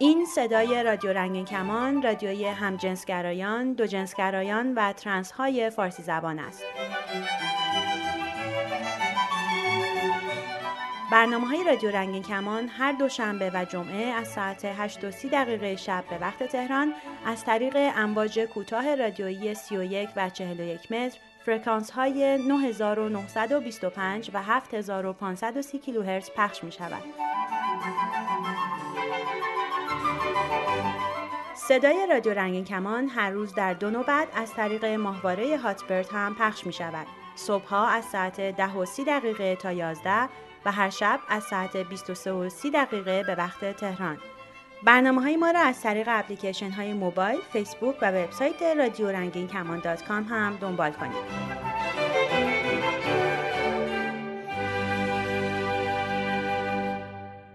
این صدای رادیو رنگین کمان رادیوی همجنسگرایان، دوجنسگرایان و ترنس های فارسی زبان است. برنامه های رادیو رنگین کمان هر دوشنبه و جمعه از ساعت 8 دقیقه شب به وقت تهران از طریق امواج کوتاه رادیویی 31 و 41 متر فرکانس های 9925 و 7530 کیلوهرتز پخش می شود. صدای رادیو رنگین کمان هر روز در دو نوبت از طریق ماهواره هاتبرد هم پخش می شود. صبحها از ساعت 10 و 30 دقیقه تا 11 و هر شب از ساعت 23 و 30 دقیقه به وقت تهران. برنامه های ما را از طریق اپلیکیشن های موبایل، فیسبوک و وبسایت رادیو رنگین کمان دات کام هم دنبال کنید.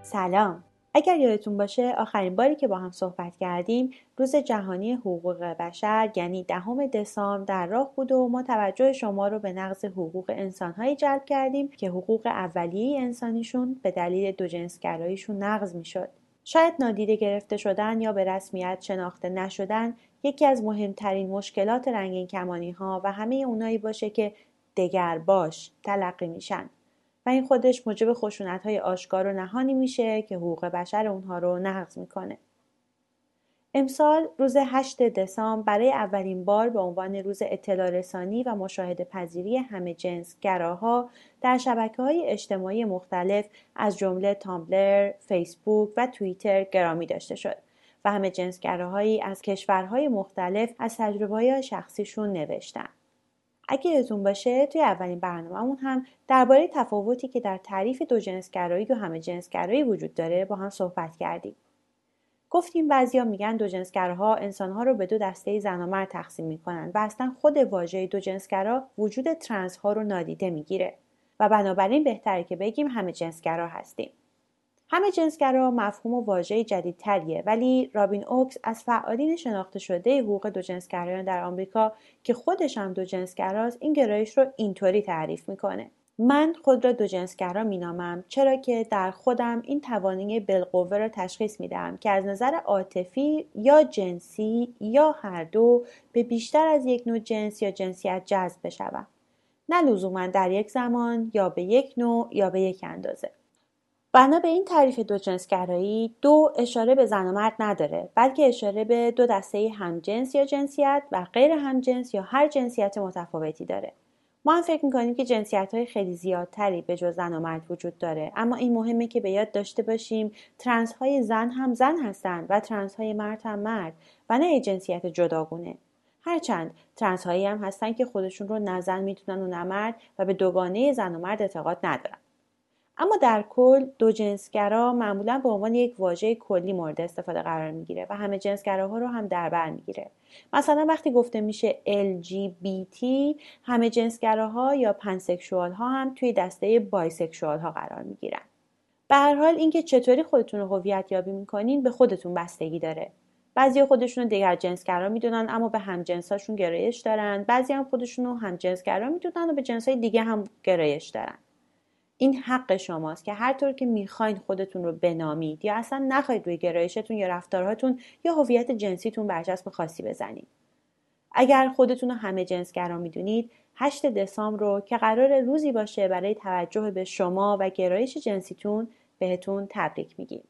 سلام اگر یادتون باشه آخرین باری که با هم صحبت کردیم روز جهانی حقوق بشر یعنی دهم دسامبر در راه بود و ما توجه شما رو به نقض حقوق انسانهایی جلب کردیم که حقوق اولیه انسانیشون به دلیل دو جنسگراییشون نقض می‌شد. شاید نادیده گرفته شدن یا به رسمیت شناخته نشدن یکی از مهمترین مشکلات رنگین کمانی ها و همه اونایی باشه که دگر باش تلقی میشن. و این خودش موجب خشونت های آشکار و نهانی میشه که حقوق بشر اونها رو نقض می‌کنه. امسال روز 8 دسامبر برای اولین بار به عنوان روز اطلاع رسانی و مشاهده پذیری همه جنس گراها در شبکه های اجتماعی مختلف از جمله تامبلر، فیسبوک و توییتر گرامی داشته شد و همه جنس گراهایی از کشورهای مختلف از تجربه شخصیشون نوشتن. اگه یادتون باشه توی اولین برنامهمون هم درباره تفاوتی که در تعریف دو جنسگرایی و همه جنسگرایی وجود داره با هم صحبت کردیم. گفتیم بعضیا میگن دو جنسگراها انسانها رو به دو دسته زن و مرد تقسیم می‌کنن و اصلا خود واژه دو جنسگرا وجود ترنس ها رو نادیده می‌گیره و بنابراین بهتره که بگیم همه جنسگرا هستیم. همه جنسگرا مفهوم و واژه جدیدتریه ولی رابین اوکس از فعالین شناخته شده حقوق دو جنسگرایان در آمریکا که خودش هم دو جنسگراست این گرایش رو اینطوری تعریف می‌کنه. من خود را دو جنسگرا مینامم چرا که در خودم این توانایی بالقوه را تشخیص میدم که از نظر عاطفی یا جنسی یا هر دو به بیشتر از یک نوع جنس یا جنسیت جذب بشوم. نه لزوما در یک زمان یا به یک نوع یا به یک اندازه. بنا به این تعریف دو جنسگرایی دو اشاره به زن و مرد نداره بلکه اشاره به دو دسته همجنس یا جنسیت و غیر همجنس یا هر جنسیت متفاوتی داره. ما هم فکر می‌کنیم که جنسیت های خیلی زیادتری به جز زن و مرد وجود داره اما این مهمه که به یاد داشته باشیم ترنس های زن هم زن هستند و ترنس های مرد هم مرد و نه جنسیت جداگونه. هرچند ترنس هایی هم هستن که خودشون رو نه زن می‌دونن و نه مرد و به دوگانه زن و مرد اعتقاد ندارن. اما در کل دوجنسگرا معمولا به عنوان یک واژه کلی مورد استفاده قرار می‌گیره و همه‌جنسگراها رو هم در بر می‌گیره. مثلا وقتی گفته میشه LGBT همه جنسگراها یا پنسکشوال ها هم توی دسته بایسکشوال ها قرار می‌گیرن. به هر حال اینکه چطوری خودتون رو هویت یابی می‌کنین به خودتون بستگی داره. بعضی خودشون رو دیگر جنسگرا می‌دونن اما به هم جنساشون گرایش دارن. بعضی هم خودشون رو هم جنسگرا می‌دونن و به جنسای دیگه هم گرایش دارن. این حق شماست که هر طور که می‌خواین خودتون رو بنامید یا اصلا نخواهید روی گرایشتون یا رفتارهاتون یا هویت جنسیتون برچسب خاصی بزنید. اگر خودتون رو همه جنسگرا می‌دونید 8 دسامبر رو که قرار روزی باشه برای توجه به شما و گرایش جنسیتون بهتون تبریک میگیم.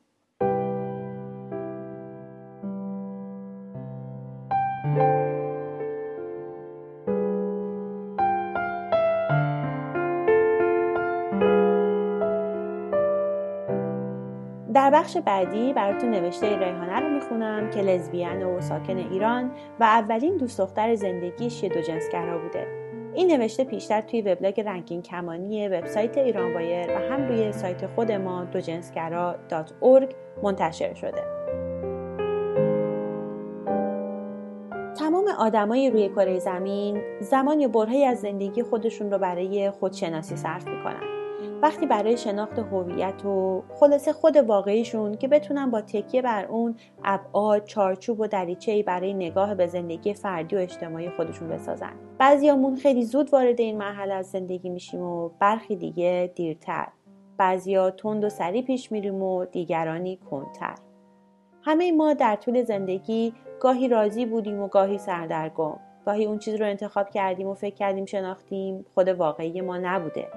بخش بعدی براتون نوشته ریحانه رو می‌خونم که لزبیان و ساکن ایران و اولین دوست دختر زندگیش یه دو جنسگرا بوده. این نوشته پیشتر توی وبلاگ رنکین کمانی وبسایت ایران وایر و هم روی سایت خود ما جنسگرا منتشر شده. تمام آدمای روی کره زمین زمان یا برهی از زندگی خودشون رو برای خودشناسی صرف می‌کنن. وقتی برای شناخت هویت و خلاصه خود واقعیشون که بتونن با تکیه بر اون ابعاد چارچوب و دریچه‌ای برای نگاه به زندگی فردی و اجتماعی خودشون بسازن. بعضیامون خیلی زود وارد این مرحله از زندگی میشیم و برخی دیگه دیرتر. بعضیا تند و سریع پیش میریم و دیگرانی کنتر همه ما در طول زندگی گاهی راضی بودیم و گاهی سردرگم. گاهی اون چیز رو انتخاب کردیم و فکر کردیم شناختیم خود واقعی ما نبوده.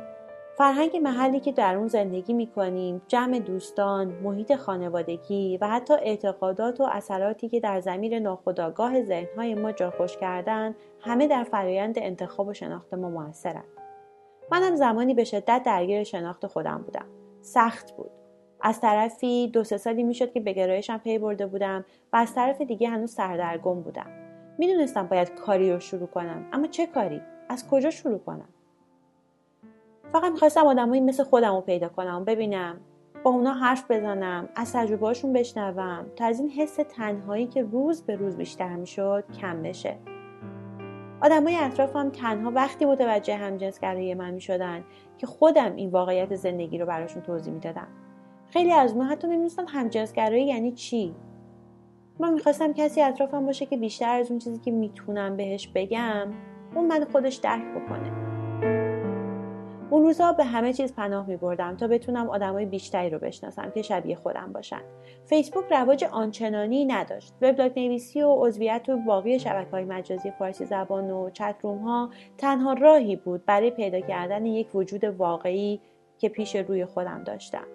فرهنگ محلی که در اون زندگی می‌کنیم جمع دوستان محیط خانوادگی و حتی اعتقادات و اثراتی که در زمیر ناخودآگاه ذهنهای ما جا خوش کردن همه در فرایند انتخاب و شناخت ما موثرند منم زمانی به شدت درگیر شناخت خودم بودم. سخت بود. از طرفی دو سه سالی می‌شد که به گرایشم پی برده بودم و از طرف دیگه هنوز سردرگم بودم. می‌دونستم باید کاری رو شروع کنم اما چه کاری؟ از کجا شروع کنم؟ فقط می‌خواستم آدمایی مثل خودم رو پیدا کنم ببینم با اونا حرف بزنم از تجربهاشون بشنوم تا از این حس تنهایی که روز به روز بیشتر می‌شد کم بشه. آدمای اطرافم تنها وقتی متوجه همجنسگرایی من می‌شدن که خودم این واقعیت زندگی رو براشون توضیح می‌دادم. خیلی از اونها حتی نمی‌دونستن همجنسگرایی یعنی چی. من می‌خواستم کسی اطرافم باشه که بیشتر از اون چیزی که می‌تونم بهش بگم اون من خودش درک بکنه. اون روزا به همه چیز پناه می بردم تا بتونم آدمای بیشتری رو بشناسم که شبیه خودم باشن. فیسبوک رواج آنچنانی نداشت. وبلاگ نویسی و عضویت و باقی شبکه های مجازی فارسی زبان و چتروم ها تنها راهی بود برای پیدا کردن یک وجود واقعی که پیش روی خودم داشتم.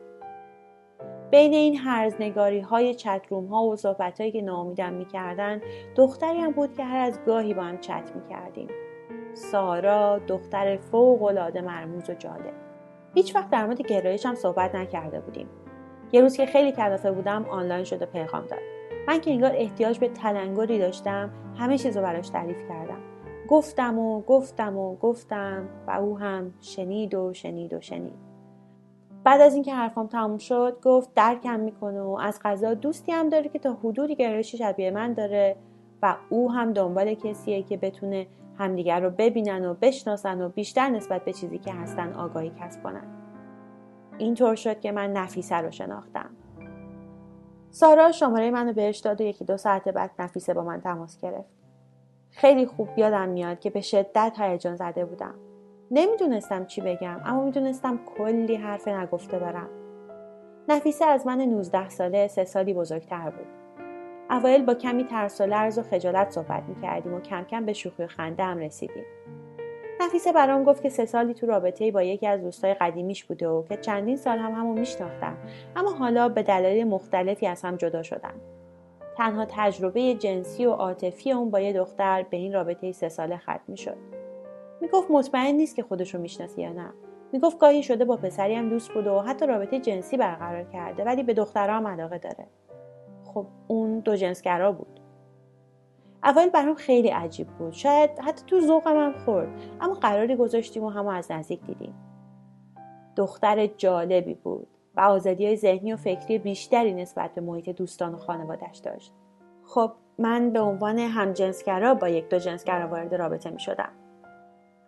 بین این هرزنگاری های چتروم ها و صحبت هایی که ناامیدم می‌کردن دختری هم بود که هر از گاهی با هم چت می‌کردیم. سارا دختر فوق العاده مرموز و جالب. هیچ وقت در مورد گرایشم صحبت نکرده بودیم. یه روز که خیلی کلافه بودم آنلاین شده پیغام داد. من که انگار احتیاج به تلنگری داشتم همه چیز رو براش تعریف کردم. گفتم و گفتم و گفتم و او هم شنید و شنید و شنید. بعد از اینکه حرفام تموم شد گفت درکم می‌کنه و از غذا دوستی هم داره که تا حدودی گرایش شبیه من داره و او هم دنبال کسیه که بتونه همدیگر رو ببینن و بشناسن و بیشتر نسبت به چیزی که هستن آگاهی کسب کنن اینطور شد که من نفیسه رو شناختم. سارا شماره منو بهش داد و یکی دو ساعت بعد نفیسه با من تماس گرفت. خیلی خوب یادم میاد که به شدت هیجان زده بودم. نمی‌دونستم چی بگم اما می‌دونستم کلی حرف نگفته دارم. نفیسه از من 19 ساله سه سالی بزرگتر بود. اوایل با کمی ترس و لرز و خجالت صحبت می‌کردیم و کم کم به شوخی و خنده هم رسیدیم. نفیسه برام گفت که سه سالی تو رابطه با یکی از دوستای قدیمیش بوده و که چندین سال هم همو میشناختم. اما حالا به دلایل مختلفی از هم جدا شدن تنها تجربه جنسی و عاطفی اون با یه دختر به این رابطه سه ساله ختم می‌شد. می‌گفت مطمئن نیست که خودش رو می‌شناسه یا نه. می‌گفت گاهی شده با پسری هم دوست بوده و حتی رابطه جنسی برقرار کرده ولی به دخترها هم علاقه داره. خب اون دو جنسگرا بود. اول برام خیلی عجیب بود. شاید حتی تو ذوقم هم خورد. اما قراری گذاشتیم و هم از نزدیک دیدیم. دختر جالبی بود و آزادی های ذهنی و فکری بیشتری نسبت به محیط دوستان و خانوادش داشت. خب من به عنوان همجنسگرا با یک دو جنسگرا وارد رابطه می شدم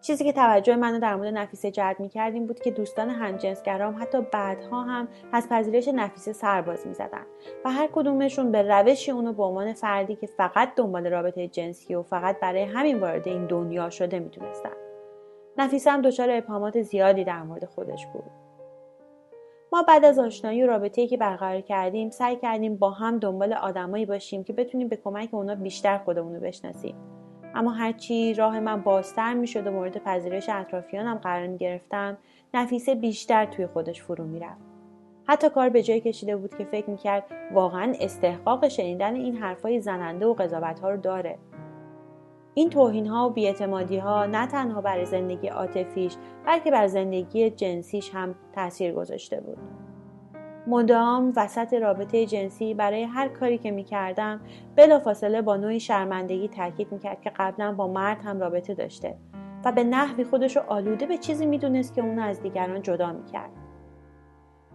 چیزی که توجه منو در مورد نفیسه جلب می‌کرد این بود که دوستان همجنسگرام حتی بعدها هم از پذیرش نفیسه سرباز می‌زدن و هر کدومشون به روشی اونو به عنوان فردی که فقط دنبال رابطه جنسی و فقط برای همین وارد این دنیا شده می‌تونستن. نفیسه هم دچار ابهامات زیادی در مورد خودش بود. ما بعد از آشنایی و رابطه‌ای که برقرار کردیم سعی کردیم با هم دنبال آدمایی باشیم که بتونیم به کمک اونا بیشتر خودمون رو بشناسیم. اما هرچی راه من بازتر می‌شد و مورد پذیرش اطرافیانم قرار می گرفتم نفیسه بیشتر توی خودش فرو می‌رفت. حتی کار به جای کشیده بود که فکر می‌کرد واقعا استحقاق شنیدن این حرفای زننده و قضاوت ها رو داره. این توهین ها و بیاعتمادی ها نه تنها برای زندگی عاطفیش بلکه بر زندگی جنسیش هم تاثیر گذاشته بود. مدام وسط رابطه جنسی برای هر کاری که می‌کردم بلافاصله با نوعی شرمندگی تاکید می‌کرد که قبلا با مرد هم رابطه داشته و به نحوی خودش رو آلوده به چیزی می‌دونست که اونو از دیگران جدا می‌کرد.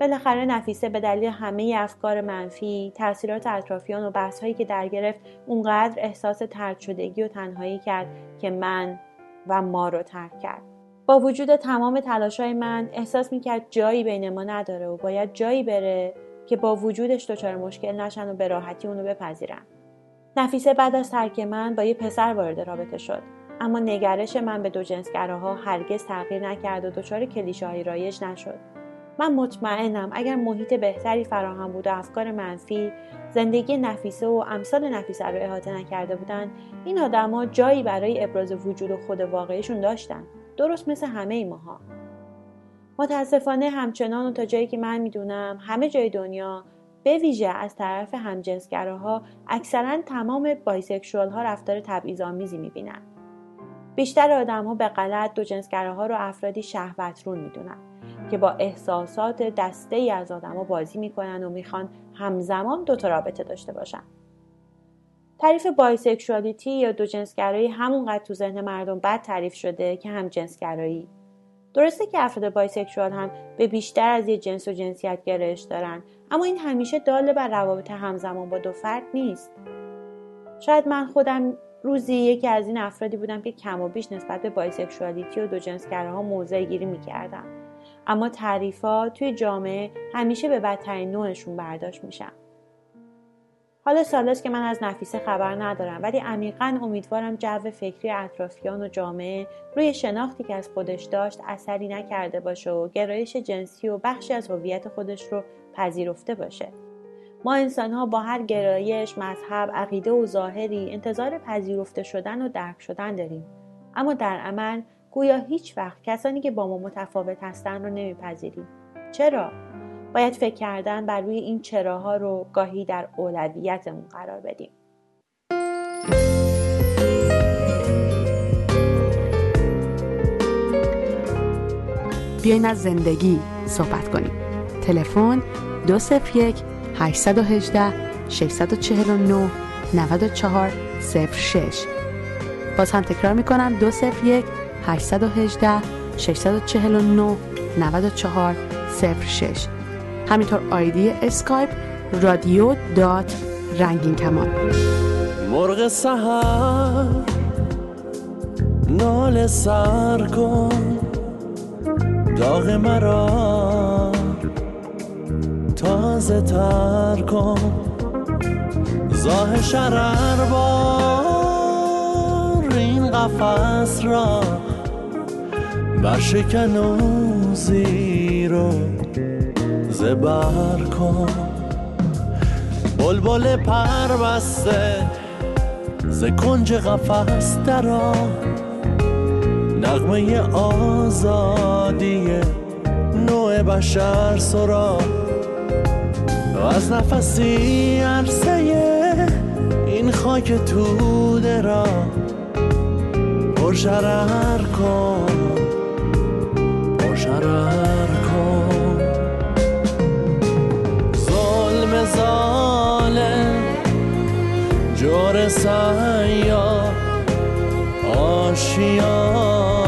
بالاخره نفیسه به دلیل همه افکار منفی تاثیرات اطرافیان و بحثهایی که در گرفت اونقدر احساس ترد شدگی و تنهایی کرد که من و ما رو ترک کرد. با وجود تمام تلاشای من احساس می‌کرد جایی بین ما نداره و باید جایی بره که با وجودش دچار مشکل نشن و به راحتی اونو بپذیرن. نفیسه بعد از ترک من با یه پسر وارد رابطه شد. اما نگرش من به دو جنسگراها هرگز تغییر نکرد و دچار کلیشه های رایج نشد. من مطمئنم اگر محیط بهتری فراهم بود و افکار منفی زندگی نفیسه و امثال نفیسه رو احاطه نکرده بودن این آدما جایی برای ابراز وجود خود واقعیشون داشتن. درست مثل همه ای ماها. متاسفانه همچنان و تا جایی که من می‌دونم همه جای دنیا به ویژه از طرف همجنسگراها اکثرا تمام بایسکشوال ها رفتار تبعیض‌آمیزی می‌بینن. بیشتر آدم ها به غلط دو جنسگراها رو افرادی شهوترون می‌دونن که با احساسات دسته ای از آدما بازی می‌کنن و می‌خوان همزمان دو تا رابطه داشته باشن. تعریف bisexuality یا دو جنسگرایی همونقدر تو ذهن مردم بد تعریف شده که همجنسگرایی. درسته که افراد bisexual هم به بیشتر از یه جنس و جنسیت گرایش دارن اما این همیشه دال بر روابط همزمان با دو فرد نیست. شاید من خودم روزی یکی از این افرادی بودم که کم و بیش نسبت به bisexuality و دو جنسگراها موضع گیری می‌کردم. اما تعریفات توی جامعه همیشه به بدترین نوعشون برداشت میشن. حالا سالست که من از نفیسه خبر ندارم ولی عمیقا امیدوارم جو فکری اطرافیان و جامعه روی شناختی که از خودش داشت اثری نکرده باشه و گرایش جنسی و بخشی از هویت خودش رو پذیرفته باشه. ما انسان ها با هر گرایش، مذهب، عقیده و ظاهری انتظار پذیرفته شدن و درک شدن داریم. اما در عمل گویا هیچ وقت کسانی که با ما متفاوت هستن رو نمیپذیریم. چرا؟ باید فکر کردن بر روی این چراها رو گاهی در اولویتمون قرار بدیم. بیاین از زندگی صحبت کنیم. تلفن 201 818 649 94 06 باز هم تکرار می‌کنم 201 818 649 94 06 همینطور آیدی اسکایپ رادیو dot رنگین کمان. مرغ سحر ناله سر کن. داغ مرا تازه تر کن. زاه شرر بار این قفص را برشکن و زیر و زبر کن. بلبل پر بسته ز کنج قفص درا نغمه آزادی نوع بشر سرا. از نفسی عرصه این خاک توده را پرشرر کن. پرشرر Messiah, Oshia.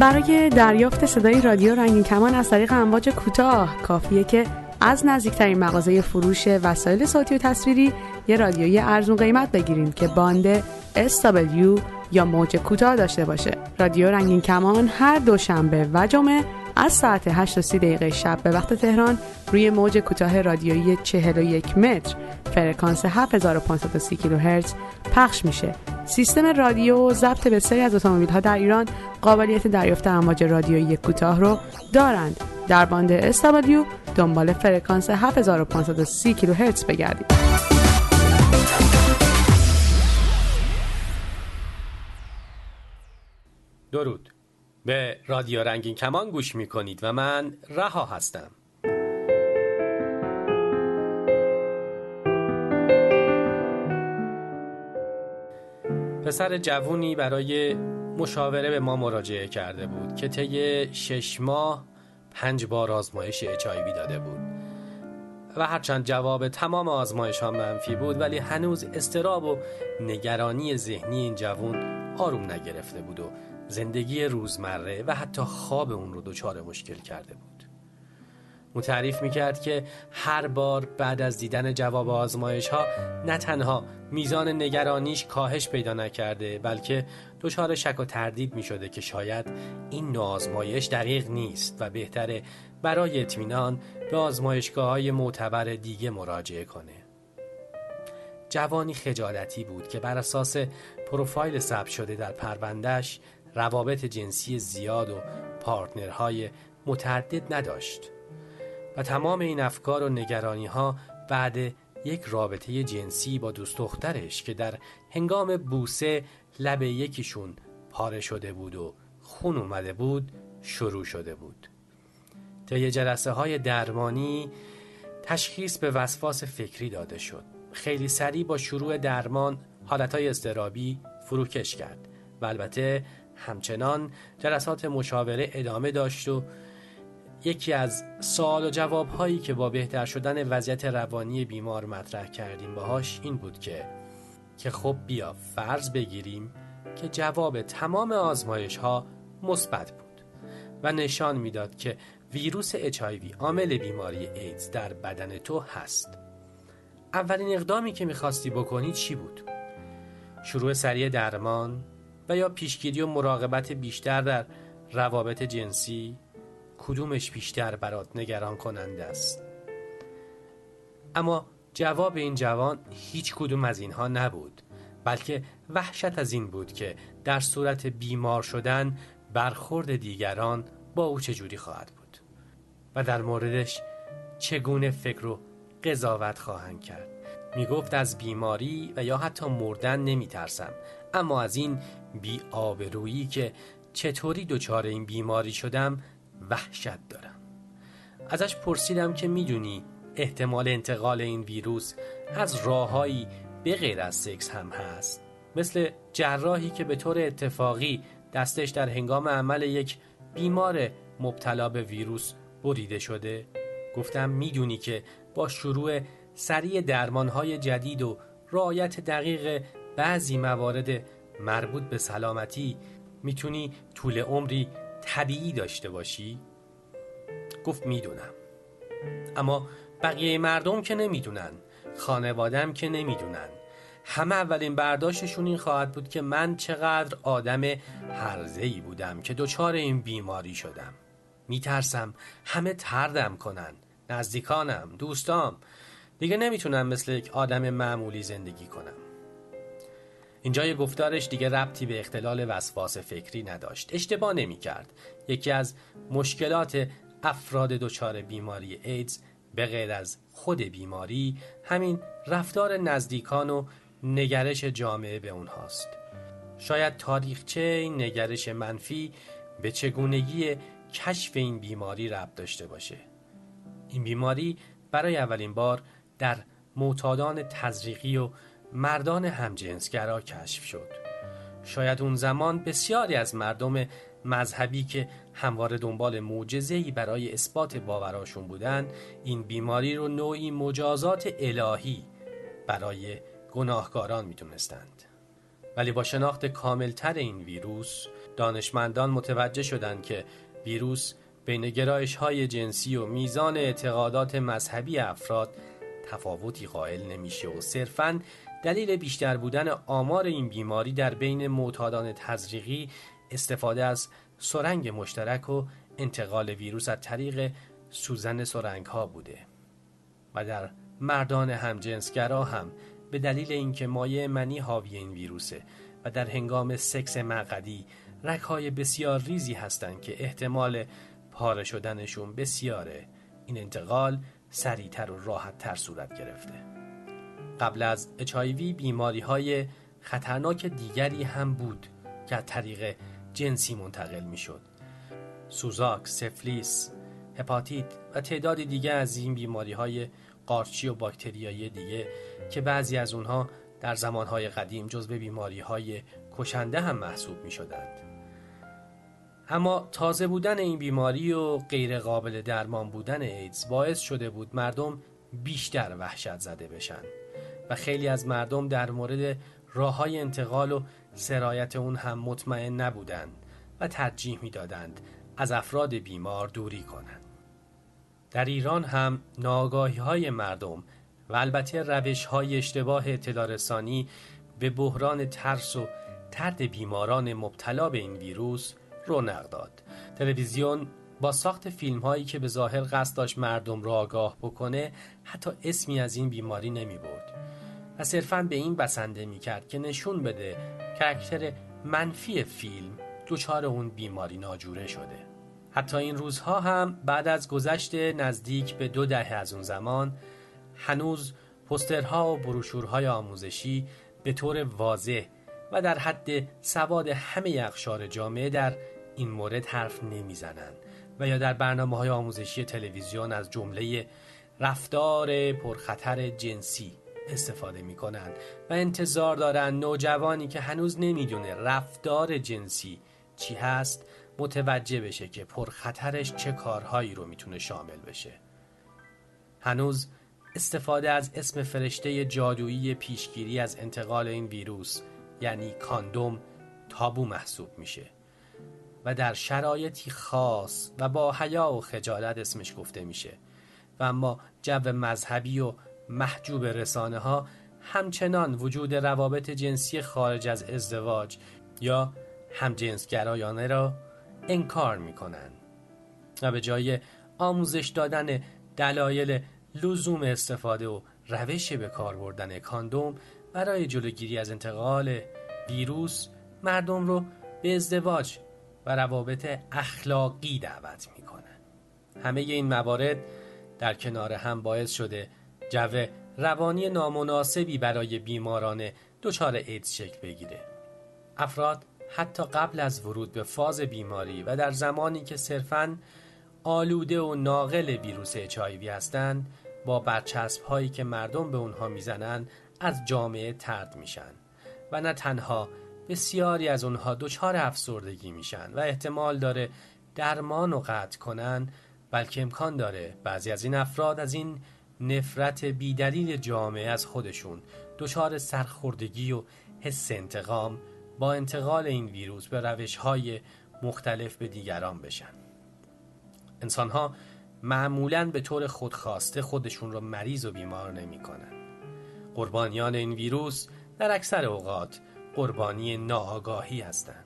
برای دریافت صدای رادیو رنگین کمان از طریق امواج کوتاه کافیه که از نزدیکترین مغازه فروش وسایل صوتی و تصویری یه رادیویی ارزون قیمت بگیرید که باند SW یا موج کوتاه داشته باشه. رادیو رنگین کمان هر دوشنبه و جمعه از ساعت 8 و 30 دقیقه شب به وقت تهران روی موج کوتاه رادیویی 41 متر فرکانس 7530 کیلوهرتز پخش میشه. سیستم رادیو ضبط بسیاری از اتومبیل ها در ایران قابلیت دریافت امواج رادیویی کوتاه رو دارند. در باند SW دنبال فرکانس 7530 کیلوهرتز بگردید. درود به رادیو رنگین کمان گوش می کنید و من رها هستم. پسر جوونی برای مشاوره به ما مراجعه کرده بود که طی شش ماه پنج بار آزمایش اچایوی داده بود. و هرچند جواب تمام آزمایش ها منفی بود ولی هنوز استراب و نگرانی ذهنی این جوون آروم نگرفته بود و زندگی روزمره و حتی خواب اون رو دچار مشکل کرده بود. او تعریف می‌کرد که هر بار بعد از دیدن جواب آزمایش ها نه تنها میزان نگرانیش کاهش پیدا نکرده بلکه دچار شک و تردید می شده که شاید این نوع آزمایش دقیق نیست و بهتره برای اطمینان به آزمایشگاه های معتبر دیگه مراجعه کنه. جوانی خجالتی بود که بر اساس پروفایل ثبت شده در پروندهش روابط جنسی زیاد و پارتنرهای متعدد نداشت و تمام این افکار و نگرانی ها بعد یک رابطه جنسی با دوست دخترش که در هنگام بوسه لب یکیشون پاره شده بود و خون اومده بود شروع شده بود. طی جلسه های درمانی تشخیص به وسواس فکری داده شد. خیلی سریع با شروع درمان حالتهای استرابی فروکش کرد و البته همچنان جلسات مشاوره ادامه داشت و یکی از سوال و جواب هایی که با بهتر شدن وضعیت روانی بیمار مطرح کردیم باهاش این بود که که خب بیا فرض بگیریم که جواب تمام آزمایش ها مثبت بود و نشان می‌داد که ویروس اچایوی عامل بیماری ایدز در بدن تو هست اولین اقدامی که می‌خواستی بکنی چی بود؟ شروع سریع درمان و یا پیشگیری و مراقبت بیشتر در روابط جنسی کدومش بیشتر برات نگران کننده است؟ اما جواب این جوان هیچ کدوم از اینها نبود بلکه وحشت از این بود که در صورت بیمار شدن برخورد دیگران با او چجوری خواهد بود و در موردش چگونه فکر و قضاوت خواهند کرد؟ می گفت از بیماری و یا حتی مردن نمی ترسم اما از این بی آبرویی که چطوری دچار این بیماری شدم وحشت دارم. ازش پرسیدم که می‌دونی احتمال انتقال این ویروس از راههایی به غیر از سکس هم هست. مثل جراحی که به طور اتفاقی دستش در هنگام عمل یک بیمار مبتلا به ویروس بریده شده. گفتم می‌دونی که با شروع سریع درمانهای جدید و رعایت دقیق بعضی موارد مربوط به سلامتی می‌تونی طول عمری طبیعی داشته باشی؟ گفت می‌دونم. اما بقیه مردم که نمی‌دونن خانوادم که نمی‌دونن. همه اولین برداشتشون این خواهد بود که من چقدر آدم ای بودم که دچار این بیماری شدم. میترسم همه تردم کنن نزدیکانم دوستام. دیگه نمی‌تونم مثل یک آدم معمولی زندگی کنم. اینجای گفتارش دیگه ربطی به اختلال وسواس فکری نداشت. اشتباه نمی کرد یکی از مشکلات افراد دچار بیماری ایدز به غیر از خود بیماری همین رفتار نزدیکان و نگرش جامعه به اونهاست. شاید تاریخچه این نگرش منفی به چگونگی کشف این بیماری ربط داشته باشه؟ این بیماری برای اولین بار در معتادان تزریقی و مردان همجنسگرا کشف شد. شاید اون زمان بسیاری از مردم مذهبی که همواره دنبال معجزه‌ای برای اثبات باوراشون بودن این بیماری رو نوعی مجازات الهی برای گناهکاران می‌تونستند. ولی با شناخت کاملتر این ویروس دانشمندان متوجه شدند که ویروس بین گرایش های جنسی و میزان اعتقادات مذهبی افراد تفاوتی قائل نمیشه و صرفاً دلیل بیشتر بودن آمار این بیماری در بین معتادان تزریقی استفاده از سرنگ مشترک و انتقال ویروس از طریق سوزن سرنگ ها بوده. و در مردان همجنسگرا هم به دلیل اینکه مایع منی حاوی این ویروسه و در هنگام سکس مقدی رکهای بسیار ریزی هستند که احتمال پاره شدنشون بسیاره این انتقال سریعتر و راحتتر صورت گرفته. قبل از اچایوی بیماری های خطرناک دیگری هم بود که طریق جنسی منتقل می شد. سوزاک، سفلیس، هپاتیت و تعدادی دیگه از این بیماری های قارچی و باکتریایی دیگه که بعضی از اونها در زمانهای قدیم جزو بیماری های کشنده هم محسوب می شدند. اما تازه بودن این بیماری و غیر قابل درمان بودن ایدز باعث شده بود مردم بیشتر وحشت زده بشن و خیلی از مردم در مورد راه های انتقال و سرایت اون هم مطمئن نبودند و ترجیح می‌دادند از افراد بیمار دوری کنند. در ایران هم ناگاهی های مردم و البته روش های اشتباه اطلاع رسانی به بحران ترس و ترد بیماران مبتلا به این ویروس رونق داد. تلویزیون با ساخت فیلم هایی که به ظاهر قصد داشت مردم را آگاه بکنه حتی اسمی از این بیماری نمی برد و صرفا به این بسنده می کرد که نشون بده کرکتر منفی فیلم دچار اون بیماری ناجوره شده. حتی این روزها هم بعد از گذشت نزدیک به دو دهه از اون زمان هنوز پسترها و بروشورهای آموزشی به طور واضح و در حد سواد همه اقشار جامعه در این مورد حرف نمی‌زنند و یا در برنامه های آموزشی تلویزیون از جمله رفتار پرخطر جنسی استفاده می کنند و انتظار دارند نوجوانی که هنوز نمی‌دونه رفتار جنسی چی هست متوجه بشه که پرخطرش چه کارهایی رو می‌تونه شامل بشه. هنوز استفاده از اسم فرشته جادویی پیشگیری از انتقال این ویروس یعنی کاندوم تابو محسوب میشه و در شرایطی خاص و با حیا و خجالت اسمش گفته میشه. و اما جو مذهبی و محجوب رسانه ها همچنان وجود روابط جنسی خارج از ازدواج یا همجنسگرایانه را انکار می‌کنند. و به جای آموزش دادن دلایل لزوم استفاده و روش به کار بردن کاندوم برای جلوگیری از انتقال ویروس مردم رو به ازدواج و روابط اخلاقی دعوت می‌کنه همه این موارد در کنار هم باعث شده جو روانی نامناسبی برای بیماران دچار ایدز شکل بگیره. افراد حتی قبل از ورود به فاز بیماری و در زمانی که صرفاً آلوده و ناقل ویروس اچایوی هستند با برچسب هایی که مردم به اونها می‌زنند از جامعه ترد میشن و نه تنها بسیاری از اونها دچار افسردگی میشن و احتمال داره درمان و قطع کنن بلکه امکان داره بعضی از این افراد از این نفرت بیدلیل جامعه از خودشون دچار سرخوردگی و حس انتقام با انتقال این ویروس به روش های مختلف به دیگران بشن انسان ها معمولا به طور خودخواسته خودشون رو مریض و بیمار نمی کنن. قربانیان این ویروس در اکثر اوقات قربانی ناآگاهی هستند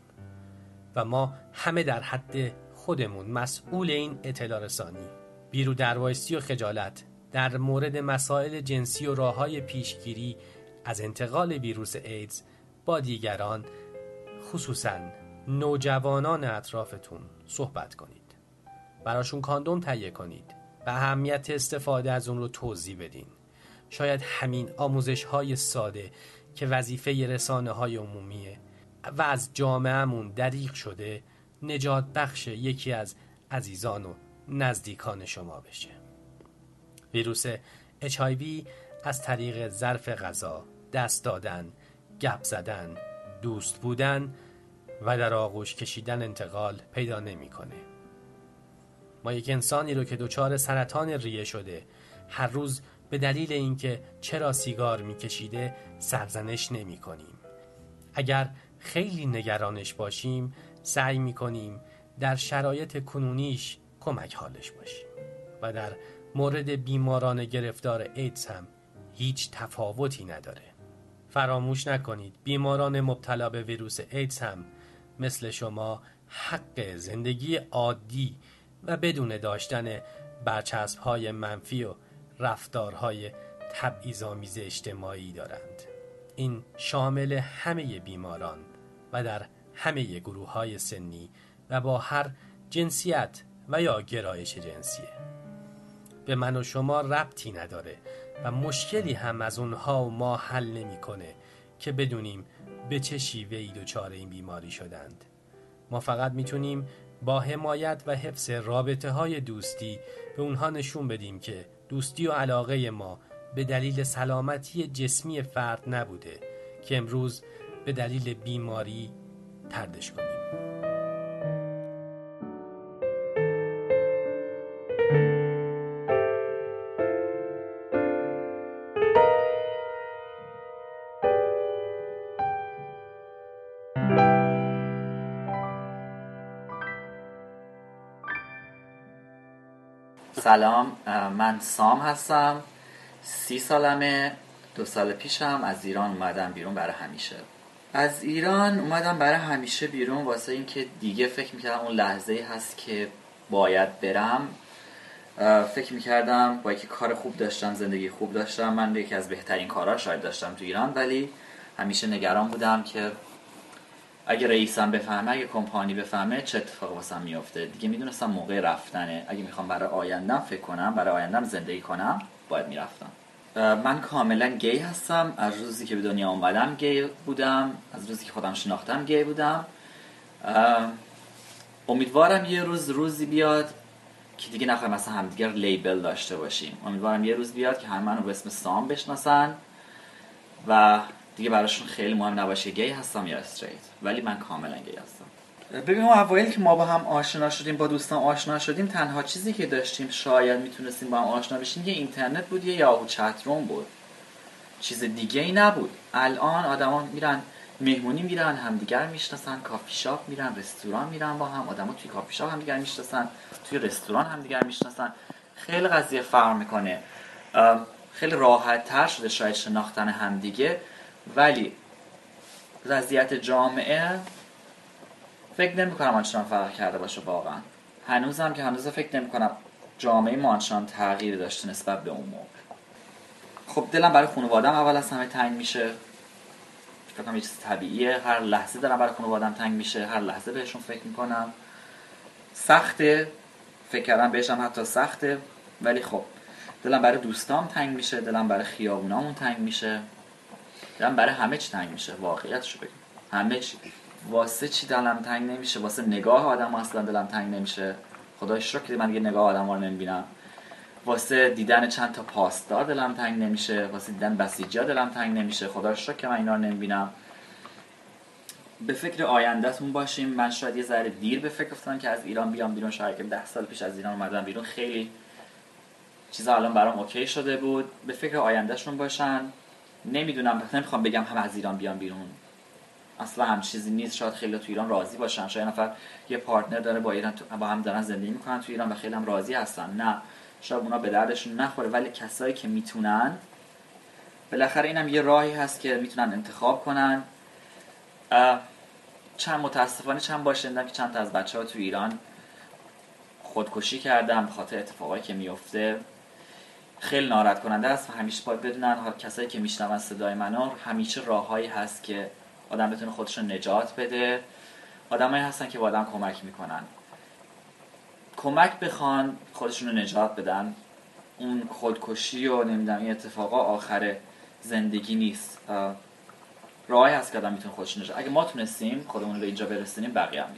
و ما همه در حد خودمون مسئول این اطلاع رسانی بیرو دروایستی و خجالت در مورد مسائل جنسی و راه های پیشگیری از انتقال ویروس ایدز با دیگران خصوصا نوجوانان اطرافتون صحبت کنید. براشون کاندوم تهیه کنید و اهمیت استفاده از اون رو توضیح بدین. شاید همین آموزش های ساده که وظیفه رسانه های عمومیه و از جامعهمون دریغ شده نجات بخش یکی از عزیزان و نزدیکان شما بشه. ویروس HIV از طریق ظرف غذا دست دادن گپ زدن دوست بودن و در آغوش کشیدن انتقال پیدا نمی‌کنه. ما یک انسانی رو که دچار سرطان ریه شده هر روز به دلیل اینکه چرا سیگار میکشیده سرزنش نمی کنیم. اگر خیلی نگرانش باشیم سعی می کنیم در شرایط کنونیش کمک حالش باشیم و در مورد بیماران گرفتار ایدز هم هیچ تفاوتی نداره. فراموش نکنید بیماران مبتلا به ویروس ایدز هم مثل شما حق زندگی عادی و بدون داشتن برچسب های منفی و رفتارهای تبعیض‌آمیز اجتماعی دارند. این شامل همه بیماران و در همه گروه های سنی و با هر جنسیت و یا گرایش جنسیه. به من و شما ربطی نداره و مشکلی هم از اونها و ما حل نمی‌کنه که بدونیم به چه شیوه ای دچار این بیماری شدند. ما فقط می‌تونیم با حمایت و حفظ رابطه های دوستی به اونها نشون بدیم که دوستی و علاقه ما به دلیل سلامتی جسمی فرد نبوده که امروز به دلیل بیماری تردش کنیم. سلام من سام هستم. سی سالمه دو سال پیشم از ایران اومدم بیرون برای همیشه. از ایران اومدم برای همیشه بیرون واسه اینکه دیگه فکر می‌کردم اون لحظه هست که باید برم. فکر می‌کردم با که کار خوب داشتم زندگی خوب داشتم من یکی از بهترین کارها شاید داشتم تو ایران ولی همیشه نگران بودم که اگه رئیسم بفهمه اگه کمپانی بفهمه چه اتفاقی واسم میافته؟ دیگه می‌دونستم موقع رفتنه. اگه می‌خوام برای آیندم فکر کنم برای آیندم زندگی کنم باید می‌رفتم. من کاملا گی هستم. از روزی که به دنیا اومدم گی بودم. از روزی که خودم شناختم گی بودم. امیدوارم یه روز روزی بیاد که دیگه نخواهیم مثلا همدیگر لیبل داشته باشیم. امیدوارم یه روز بیاد که همه منو به اسم سام بشناسن و دیگه براشون خیلی مهم نباشه گی هستم یا استریت. ولی من کاملا گی هستم. ببین اون اوایل که ما با هم آشنا شدیم با دوستان آشنا شدیم تنها چیزی که داشتیم شاید می‌تونستیم با هم آشنا بشیم یه اینترنت بود یه یاهو چت روم بود. چیز دیگه ای نبود. الان آدما میرن مهمونی میرن همدیگر می‌شناسن کافی شاپ میرن رستوران میرن با هم آدما توی کافی شاپ همدیگر می‌شناسن توی رستوران همدیگر می‌شناسن. خیلی قضیه فرق می‌کنه. خیلی راحت تر شده شاید شناختن همدیگه. ولی وضعیت جامعه فکر نمی کنم آنچنان فرق کرده باشه واقعا. هنوزم که هنوز فکر نمی کنم جامعه ما آنچنان تغییر داشته نسبت به اون موقع. خب دلم برای خانوادم اول از همه تنگ میشه. فکر کنم یه چیز طبیعیه. هر لحظه دارم برای خانوادم تنگ میشه. هر لحظه بهشون فکر می‌کنم. سخته. فکر کردم بهشم حتی سخته. ولی خب دلم برای دوستام تنگ میشه. دلم برای خیابونامون تنگ میشه. دلم برای همه چی تنگ میشه. واقعیتشو بگم. همه چی. واسه چی دلم تنگ نمیشه؟ واسه نگاه آدم اصلا دلم تنگ نمیشه. خدای شکر من دیگه نگاه آدم رو نمی‌بینم. واسه دیدن چند تا پاسدار دلم تنگ نمیشه. واسه دیدن بسیجی دلم تنگ نمیشه. خدا شکر که من اینا رو نمی‌بینم. به فکر آیندهتون باشیم. من شاید یه ذره دیر به فکر افتادم که از ایران بیام بیرون. شاید که ده سال پیش از ایران اومدم بیرون. خیلی چیزا الان برام اوکی شده بود. به فکر آیندهشون باشن. نمی‌دونم نمی‌خوام بگم هم از ایران بیام بیرون. اصلا هم چیزی نیست شاید خیلی تو ایران راضی باشن. شاید نفر یه پارتنر داره با ایران با هم دارن زندگی می‌کنن تو ایران و خیلی هم راضی هستن. نه شاید اونا به دردشون نخوره. ولی کسایی که می‌تونن بالاخره اینم یه راهی هست که می‌تونن انتخاب کنن. چند متاسفانه چند باشه که چند تا از بچه ها تو ایران خودکشی کردن به خاطر اتفاقایی که میفته خیلی ناراحت کننده است و همیشه باید بدونن کسایی که میشنون صدای منو همیشه راههایی هست که آدم بتونه خودش رو نجات بده. آدمایی هستن که با آدم کمک می‌کنن. کمک بخوان خودشون رو نجات بدن. اون خودکشی و نمی‌دونم این اتفاقا آخر زندگی نیست. راهی هست که آدم می‌تونه خودش نجات اگه ما تونستیم خودمون رو اینجا برسونیم بقیه هم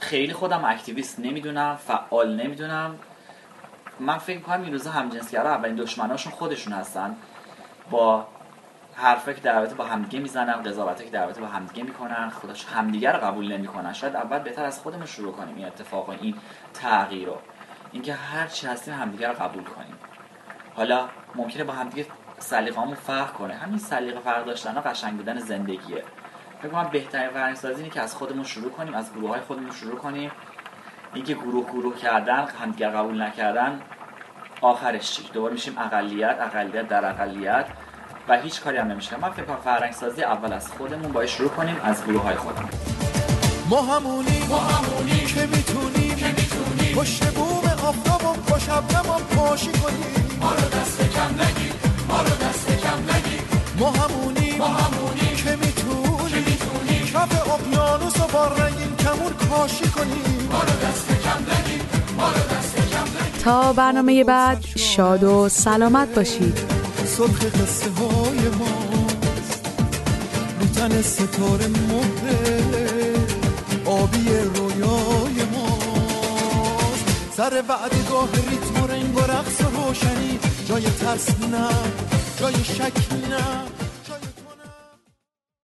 خیلی خودم اکتیویست نمی‌دونم فعال نمی‌دونم. من فکر کنم این روزا همجنسگرا اولین دشمناشون خودشون هستن. با حرفی که در رابطه با همدیگه می‌زنن قضاوتی که در رابطه با همدیگه می‌کنن خودش همدیگه رو قبول نمی‌کنن. شاید اول بهتر از خودمون شروع کنیم این اتفاق و این تغییر رو. اینکه هر چی هستیم همدیگه رو قبول کنیم. حالا ممکنه با همدیگه سلیقه‌مون فرق کنه. همین سلیقه فرق داشتن قشنگ بودن زندگیه. فکر کنم بهترین فرهنگ اینه که از خودمون شروع کنیم از گروه های خودمون شروع کنیم. اینکه گروه گروه کردن همدیگه قبول نکردن آخرش چی؟ دوباره میشیم اقلیت اقلیت در اقلیت و هیچ کاری هم نمیشه. من فکر کنم فرهنگ سازی اول از خودمون باید شروع کنیم از گروه های خودمون. ما همونی ما همونی که می‌تونیم که می‌تونیم. پشت بوم آفتاب و پا شبنم پاشی کنیم. ما رو دست کم نگیر ما رو دست کم نگیر. ما همونی ما همونی که می‌تونیم. که می‌تونیم. کف اقیانوس و با رنگین کمون کاشی کنیم. تا برنامه بعد شاد و سلامت باشید. سرخ قصه های ماست رو تن ستاره مهره آبی رویای ماست سر گاه ریتم و رنگ و رقص و روشنی جای ترس نه جای شک نه.